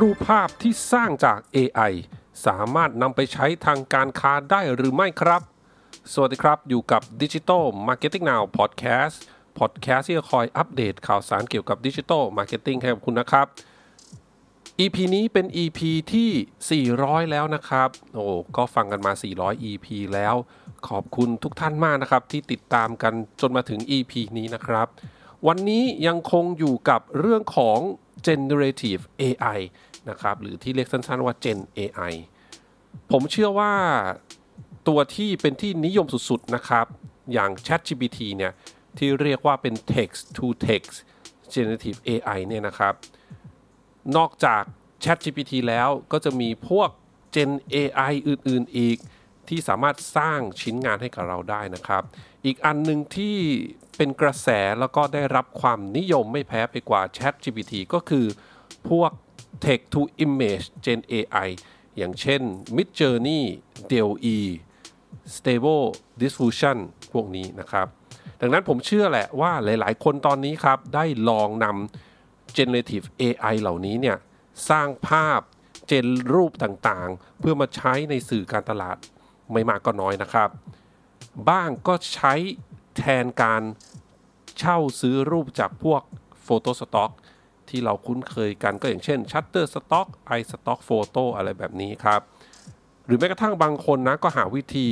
รูปภาพที่สร้างจาก AI สามารถนำไปใช้ทางการค้าได้หรือไม่ครับ สวัสดีครับอยู่กับ Digital Marketing Now Podcast Podcast ที่จะคอยอัปเดตข่าวสารเกี่ยวกับ Digital Marketing ให้กับคุณนะครับ EP นี้เป็น EP ที่ 400 แล้วนะครับ โอ้ก็ฟังกันมา 400 EP แล้ว ขอบคุณทุกท่านมากนะครับ ที่ติดตามกันจนมาถึง EP นี้นะครับ วันนี้ยังคงอยู่กับเรื่องของ generative AI นะครับหรือที่เรียกสั้นๆว่า Gen AI ผมเชื่อว่าตัวที่เป็นที่นิยมสุดๆนะครับอย่าง ChatGPT เนี่ยที่เรียกว่าเป็น text to text generative AI เนี่ยนะครับ นอกจาก ChatGPT แล้วก็จะมีพวก Gen AI อื่นๆอีกที่สามารถสร้างชิ้นงานให้กับเราได้นะครับ อีกอันหนึ่งที่ เป็นกระแสแล้วก็ได้รับความนิยมไม่แพ้ไปกว่า ChatGPT ก็คือพวก Text to Image Gen AI อย่างเช่น Midjourney DALL-E Stable Diffusion พวกนี้นะครับ ดังนั้นผมเชื่อแหละว่าหลาย ๆ คนตอนนี้ครับ ได้ลองนำ generative AI เหล่านี้เนี่ย สร้างภาพเจนรูปต่างๆ เพื่อมาใช้ในสื่อการตลาดไม่มากก็น้อยนะครับ บ้างก็ใช้ แทนการเช่าซื้อรูปจากพวก Photo Stock ที่เราคุ้นเคยกันก็อย่างเช่น Shutterstock iStock Photo อะไรแบบนี้ครับ หรือแม้กระทั่งบางคนนะก็หาวิธี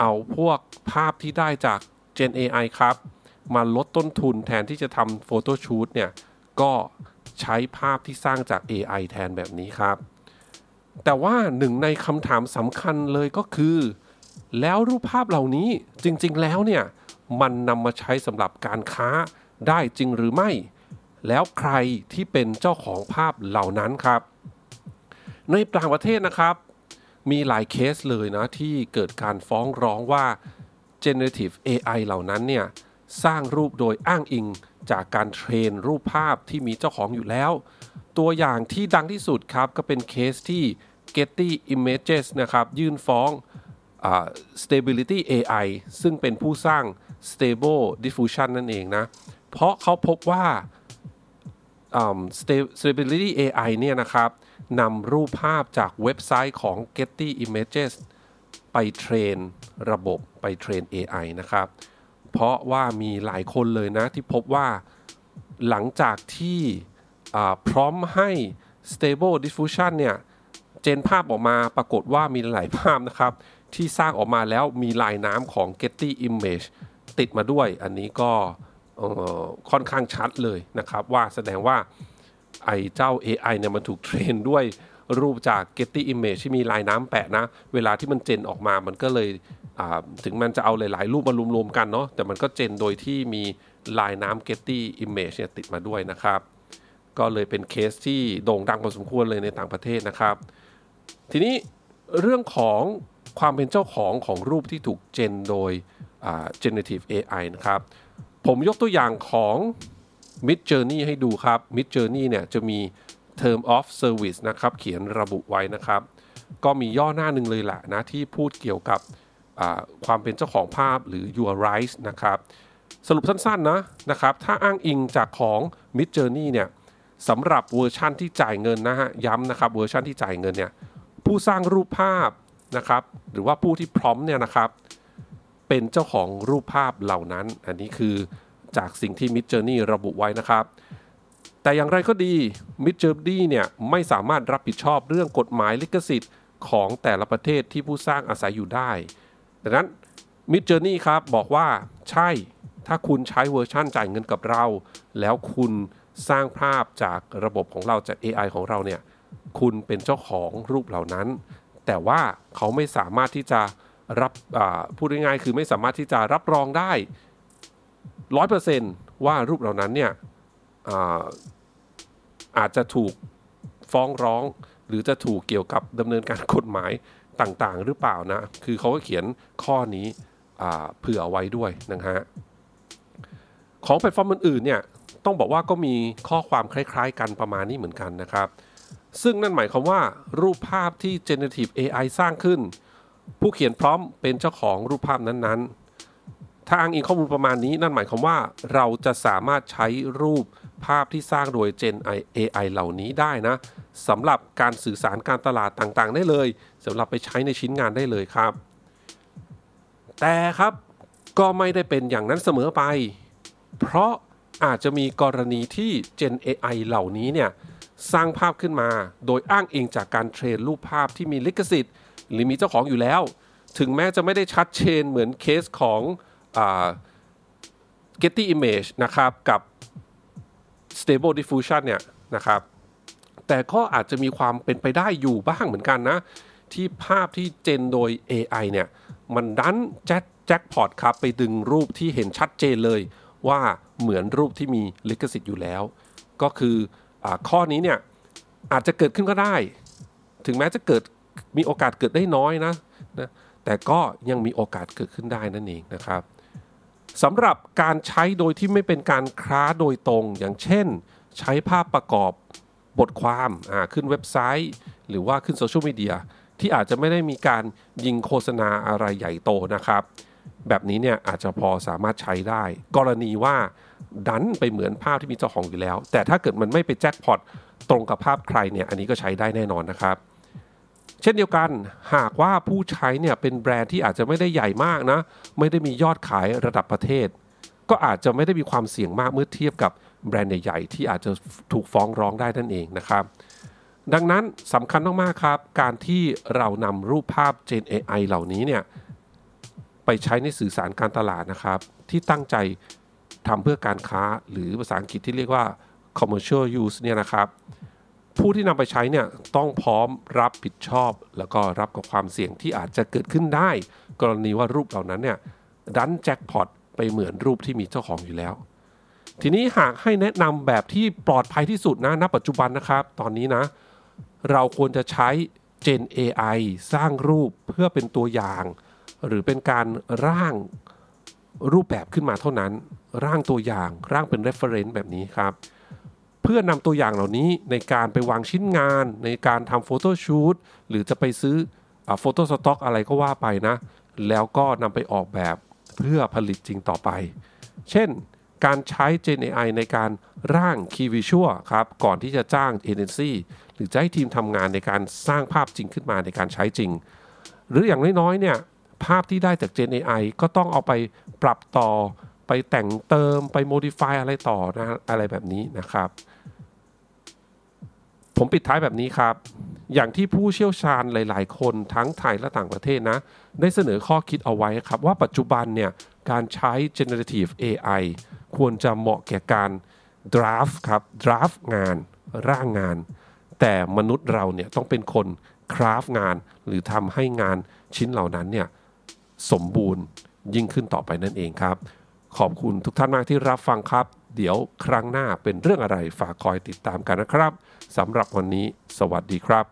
เอาพวกภาพที่ได้จาก Gen AI ครับ มาลดต้นทุนแทนที่จะทำโฟโต้ชูตเนี่ย ก็ใช้ภาพที่สร้างจาก AI แทนแบบนี้ครับ แต่ว่าหนึ่งในคำถามสำคัญเลยก็คือ แล้วรูปภาพเหล่านี้จริงๆแล้วเนี่ย มันนำมาใช้สำหรับการค้าได้จริงหรือไม่ แล้วใครที่เป็นเจ้าของภาพเหล่านั้นครับ ในต่างประเทศนะครับ มีหลายเคสเลยนะที่เกิดการฟ้องร้องว่า generative AI เหล่านั้นเนี่ยสร้างรูปโดยอ้างอิงจากการเทรนรูปภาพที่มีเจ้าของอยู่แล้ว ตัวอย่างที่ดังที่สุดครับ ก็เป็นเคสที่ Getty Images นะครับ ยื่นฟ้อง uh, Stability AI ซึ่งเป็นผู้สร้าง Stable Diffusion นั่นเองนะ เพราะเขาพบว่า Stability AI เนี่ยนะครับนำรูปภาพจากเว็บไซต์ของ Getty Images ไปเทรนระบบไปเทรน AI นะครับ เพราะว่ามีหลายคนเลยนะที่พบว่าหลังจากที่พร้อมให้ Stable Diffusion เนี่ย เจนภาพออกมาปรากฏว่ามีหลายภาพนะครับ ที่สร้างออกมาแล้วมีลายน้ำของ Getty Image ติดมาด้วย อันนี้ก็ค่อนข้างชัดเลยนะครับ ว่าแสดงว่าไอ้เจ้า AI เนี่ยมันถูกเทรนด้วยรูปจาก Getty Image ที่มีลายน้ำแปะนะ เวลาที่มันเจนออกมามันก็เลยถึงมันจะเอาหลาย ๆ รูปมารวม ๆ กันเนาะแต่มันก็เจนโดยที่มีลายน้ำ Getty Image เนี่ยติดมาด้วยนะครับ ก็เลยเป็นเคสที่โด่งดังพอสมควรเลยในต่างประเทศนะครับ ทีนี้เรื่องของความเป็นเจ้าของของรูปที่ถูกเจนโดย generative AI นะครับ ผมยกตัวอย่างของ Mid Journey ให้ดูครับ Mid Journey เนี่ยจะมี Term of Service นะครับ เขียนระบุไว้นะครับ ก็มีย่อหน้าหนึ่งเลยแหละนะที่พูดเกี่ยวกับความเป็นเจ้าของภาพหรือ your rights นะครับ สรุปสั้นๆนะนะครับ ถ้าอ้างอิงจากของ Mid Journey เนี่ยสำหรับเวอร์ชั่นที่จ่ายเงินนะฮะย้ำนะครับเวอร์ชันที่จ่ายเงินเนี่ยผู้สร้างรูปภาพนะครับ หรือว่าผู้ที่พร้อมเนี่ยนะครับ เป็นเจ้าของรูปภาพเหล่านั้น อันนี้คือจากสิ่งที่ Mid Journey ระบุไว้นะครับ แต่อย่างไรก็ดี Mid Journey เนี่ยไม่สามารถรับผิดชอบเรื่องกฎหมายลิขสิทธิ์ของแต่ละประเทศที่ผู้สร้างอาศัยอยู่ได้ ดังนั้น Mid Journey ครับบอกว่าใช่ถ้าคุณใช้เวอร์ชั่นจ่ายเงินกับเรา แล้วคุณสร้างภาพจากระบบของเราจาก AI ของเราเนี่ยคุณเป็นเจ้าของรูปเหล่านั้น แต่ว่าเขาไม่สามารถที่จะ รับพูดง่ายๆคือไม่สามารถที่จะรับรองได้ร้อยเปอร์เซนว่ารูปเหล่านั้นเนี่ยอาอาจจะถูกฟ้องร้อง หรือจะถูกเกี่ยวกับดำเนินการกฎหมายต่างๆ หรือเปล่านะ คือเขาก็เขียนข้อนี้เผื่อไว้ด้วยนะฮะของแพลตฟอร์มอื่นๆเนี่ยต้องบอกว่าก็มีข้อความคล้ายๆ กันประมาณนี้เหมือนกันนะครับ ซึ่งนั่นหมายความว่ารูปภาพที่ generative AI สร้างขึ้น ผู้เขียนพร้อมเป็นเจ้าของรูปภาพนั้นๆ ถ้าอ้างอิงข้อมูลประมาณนี้นั่นหมายความว่าเราจะสามารถใช้รูปภาพที่สร้างโดย Gen AI เหล่านี้ได้นะสำหรับการสื่อสารการตลาดต่างๆ ได้เลยสำหรับไปใช้ในชิ้นงานได้เลยครับ แต่ครับก็ไม่ได้เป็นอย่างนั้นเสมอไป เพราะอาจจะมีกรณีที่ Gen AI เหล่านี้เนี่ยสร้างภาพขึ้นมา โดยอ้างอิงจากการเทรนรูปภาพที่มีลิขสิทธิ์ หรือมีเจ้าของอยู่แล้ว ถึงแม้จะไม่ได้ชัดเจนเหมือนเคสของอ Getty Image นะครับกับ Stable Diffusion เนี่ยนะครับแต่ก็อาจจะมีความเป็นไปได้อยู่บ้างเหมือนกันนะ ที่ภาพที่เจนโดย AI เนี่ย มันดันแจ็คแจ็คพอตครับ ไปดึงรูปที่เห็นชัดเจนเลย ว่าเหมือนรูปที่มีลิขสิทธิ์อยู่แล้ว ก็คืออข้อนี้เนี่ย อาจจะเกิดขึ้นก็ได้ ถึงแม้จะเกิด มีโอกาสเกิดได้น้อยนะนะแต่ก็ยังมีโอกาสเกิดขึ้นได้นั่นเองนะครับสำหรับการใช้โดยที่ไม่เป็นการค้าโดยตรง อย่างเช่น ใช้ภาพประกอบบทความขึ้นเว็บไซต์ หรือว่าขึ้นโซเชียลมีเดียที่อาจจะไม่ได้มีการยิงโฆษณาอะไรใหญ่โตนะครับ แบบนี้เนี่ยอาจจะพอสามารถใช้ได้ กรณีว่าดันไปเหมือนภาพที่มีเจ้าของอยู่แล้ว แต่ถ้าเกิดมันไม่ไปแจ็คพอตตรงกับภาพใครเนี่ยอันนี้ก็ใช้ได้แน่นอนนะครับ เช่นเดียวกันหากว่าผู้ใช้เนี่ยเป็นแบรนด์ที่อาจจะไม่ได้ใหญ่มากนะ ไม่ได้มียอดขายระดับประเทศ ก็อาจจะไม่ได้มีความเสี่ยงมากเมื่อเทียบกับแบรนด์ใหญ่ๆที่อาจจะถูกฟ้องร้องได้นั่นเองนะครับ ดังนั้นสำคัญมากๆครับ การที่เรานำรูปภาพ Gen AI เหล่านี้เนี่ยไปใช้ในสื่อสารการตลาดนะครับ ที่ตั้งใจทำเพื่อการค้าหรือภาษาอังกฤษที่เรียกว่า commercial use เนี่ยนะครับ ผู้ที่นำไปใช้เนี่ยต้องพร้อมรับผิดชอบ แล้วก็รับกับความเสี่ยงที่อาจจะเกิดขึ้นได้ กรณีว่ารูปเหล่านั้นเนี่ยดันแจ็คพอตไปเหมือนรูปที่มีเจ้าของอยู่แล้ว ทีนี้หากให้แนะนำแบบที่ปลอดภัยที่สุดนะณปัจจุบันนะครับ ตอนนี้นะ เราควรจะใช้ Gen AI สร้างรูปเพื่อเป็นตัวอย่าง หรือเป็นการร่างรูปแบบขึ้นมาเท่านั้น ร่างตัวอย่างร่างเป็น reference แบบนี้ครับ เพื่อนำตัวอย่างเหล่านี้ในการไปวางชิ้นงาน ในการทำโฟโต้ชูตหรือจะไปซื้อโฟโต้สต็อกอะไรก็ว่าไปนะ แล้วก็นำไปออกแบบเพื่อผลิตจริงต่อไป เช่น การใช้ Gen AI ในการร่าง Key Visual ครับ ก่อนที่จะจ้างเอเจนซี่หรือจะให้ทีมทำงานในการสร้างภาพจริงขึ้นมาในการใช้จริง หรืออย่างน้อยๆเนี่ยภาพที่ได้จาก Gen AI ก็ต้องเอาไปปรับต่อ ไปแต่งเติมไป modify อะไรต่อนะอะไรแบบนี้นะครับ ผมปิดท้ายแบบนี้ครับ อย่างที่ผู้เชี่ยวชาญหลาย ๆ คนทั้งไทยและต่างประเทศนะ ได้เสนอข้อคิดเอาไว้ครับ ว่าปัจจุบันเนี่ยการใช้ generative AI ควรจะเหมาะแก่การ draft ครับ draft งาน ร่างงาน แต่มนุษย์เราเนี่ยต้องเป็นคนคราฟงาน หรือทำให้งานชิ้นเหล่านั้นเนี่ยสมบูรณ์ยิ่งขึ้นต่อไปนั่นเองครับ ขอบคุณทุกท่านมากที่รับฟังครับ เดี๋ยวครั้งหน้าเป็นเรื่องอะไรฝากคอยติดตามกันนะครับสำหรับวันนี้ สวัสดีครับ